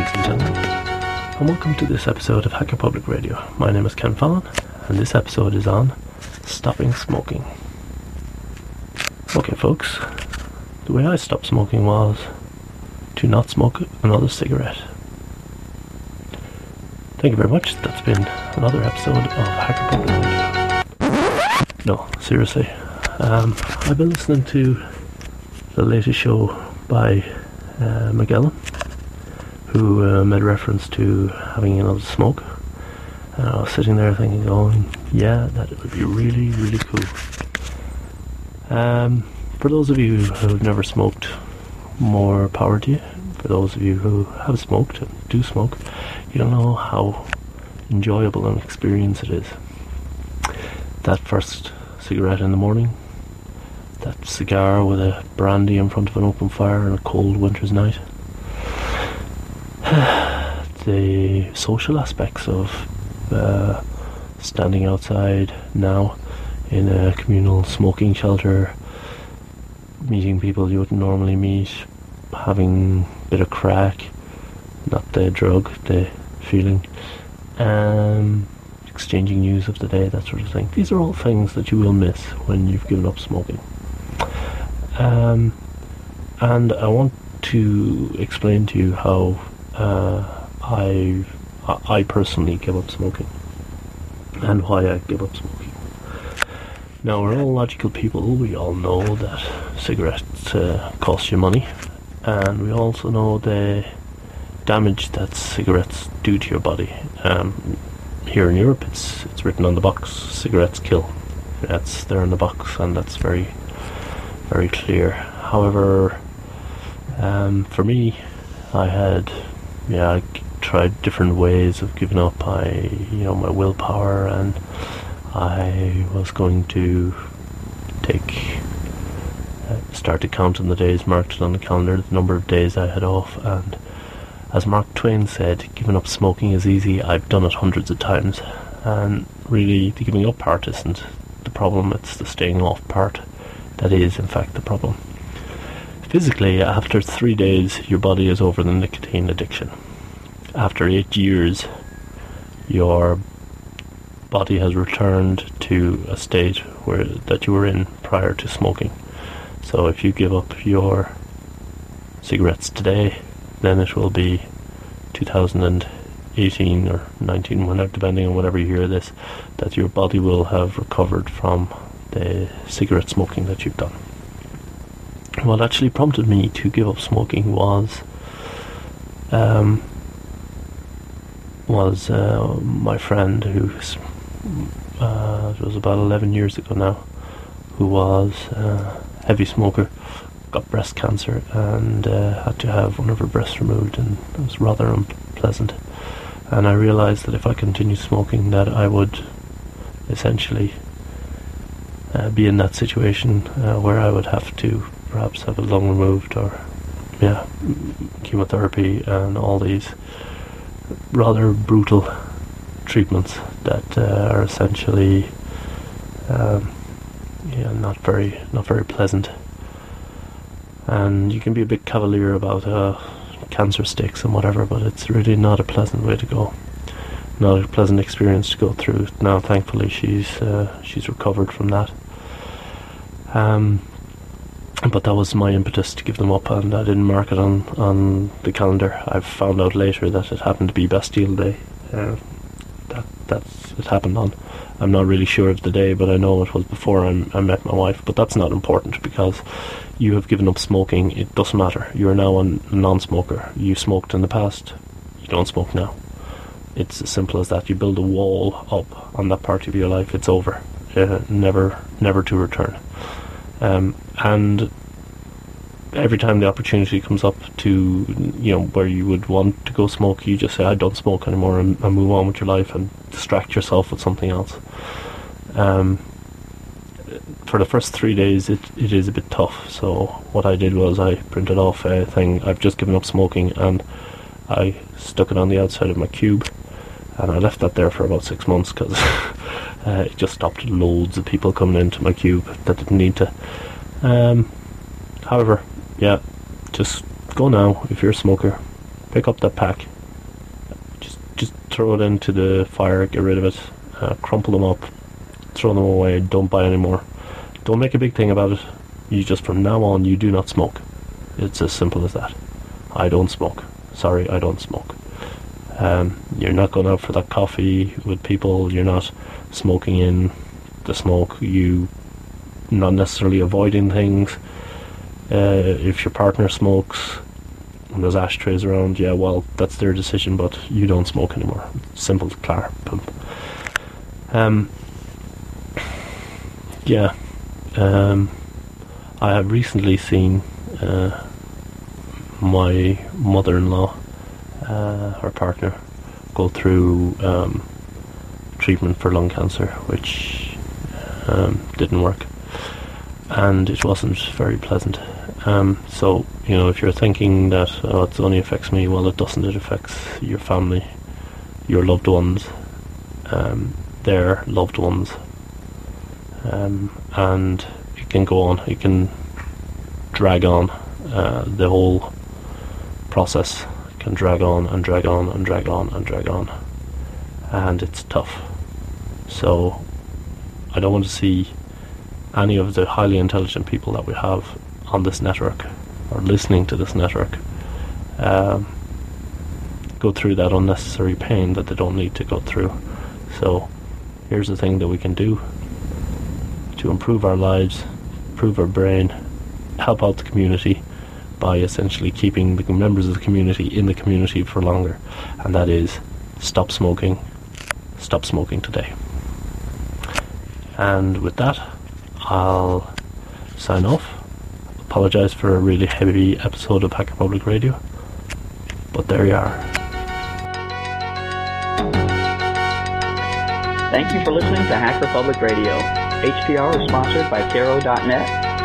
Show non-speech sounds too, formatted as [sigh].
ladies and gentlemen, and welcome to this episode of Hacker Public Radio. My name is Ken Fallon, and this episode is on stopping smoking. Okay, folks, the way I stopped smoking was to not smoke another cigarette. Thank you very much. That's been another episode of Hacker Public Radio. No, seriously. Um, I've been listening to the latest show by uh, Magellan, who uh, made reference to having a another smoke. And I was sitting there thinking, going, yeah, that would be really, really cool. Um, for those of you who have never smoked, more power to you. For those of you who have smoked and do smoke, you don't know how enjoyable an experience it is. That first cigarette in the morning, that cigar with a brandy in front of an open fire on a cold winter's night. The social aspects of uh, standing outside now in a communal smoking shelter, meeting people you wouldn't normally meet, having a bit of crack, not the drug, the feeling, um, exchanging news of the day, that sort of thing. These are all things that you will miss when you've given up smoking. Um, and I want to explain to you how uh, I I personally give up smoking and why I give up smoking. Now we're all logical people. We all know that cigarettes uh, cost you money, and we also know the damage that cigarettes do to your body. Um, here in Europe, it's it's written on the box: cigarettes kill. That's there in the box, and that's very very clear. However, um, for me, I had, yeah, I tried different ways of giving up. I, you know, my willpower, and I was going to take, uh, start to count on the days marked on the calendar, the number of days I had off, and as Mark Twain said, giving up smoking is easy. I've done it hundreds of times, and really, the giving up part isn't the problem. It's the staying off part that is, in fact, the problem. Physically, after three days, your body is over the nicotine addiction. After eight years, your body has returned to a state where that you were in prior to smoking. So if you give up your cigarettes today, then it will be 2018 or 19, whenever, depending on whatever you hear this, that your body will have recovered from the cigarette smoking that you've done. What actually prompted me to give up smoking was um, was uh, my friend who uh, was about 11 years ago now, who was a heavy smoker, got breast cancer and uh, had to have one of her breasts removed, and it was rather unpleasant. And I realised that if I continued smoking, that I would essentially uh, be in that situation uh, where I would have to perhaps have a lung removed or yeah chemotherapy and all these rather brutal treatments that uh, are essentially um, yeah not very not very pleasant and you can be a bit cavalier about uh, cancer sticks and whatever but it's really not a pleasant way to go not a pleasant experience to go through. Now, thankfully, she's uh, she's recovered from that. Um, but that was my impetus to give them up, and I didn't mark it on on the calendar. I found out later that it happened to be Bastille Day. Uh, that that's it happened on. I'm not really sure of the day, but I know it was before I, I met my wife. But that's not important because you have given up smoking. It doesn't matter. You are now a non-smoker. You smoked in the past. You don't smoke now. It's as simple as that. You build a wall up on that part of your life. It's over. Uh, never, never to return. Um, and every time the opportunity comes up to, you know, where you would want to go smoke, you just say, I don't smoke anymore and, and move on with your life and distract yourself with something else. Um, for the first three days, it, it is a bit tough. So what I did was I printed off a thing. I've just given up smoking, and I stuck it on the outside of my cube, and I left that there for about six months because [laughs] uh, it just stopped loads of people coming into my cube that didn't need to. Um, however, yeah, just go now if you're a smoker. pick up that pack, just just throw it into the fire, get rid of it, uh, crumple them up, throw them away, don't buy any more. Don't make a big thing about it. You just from now on you do not smoke. It's as simple as that. I don't smoke. Sorry, I don't smoke. Um, you're not going out for that coffee with people. You're not smoking in the smoke. You not necessarily avoiding things. Uh, if your partner smokes and there's ashtrays around, yeah, well, that's their decision, but you don't smoke anymore. Simple, clear. Um, yeah, um, I have recently seen uh, my mother-in-law, uh, her partner, go through um, treatment for lung cancer, which um, didn't work, and it wasn't very pleasant. Um, so you know, if you're thinking that oh, it only affects me, well, it doesn't. It affects your family, your loved ones, um, their loved ones, um, and it can go on. It can drag on. Uh, the whole process can drag on and drag on and drag on and drag on, and it's tough. So, I don't want to see any of the highly intelligent people that we have on this network or listening to this network um, go through that unnecessary pain that they don't need to go through. So, here's the thing that we can do to improve our lives, improve our brain, help out the community by essentially keeping the members of the community in the community for longer, and that is stop smoking, stop smoking today. And with that, I'll sign off. Apologise for a really heavy episode of Hacker Public Radio, but there you are. Thank you for listening to Hacker Public Radio. HPR is sponsored by Caro.net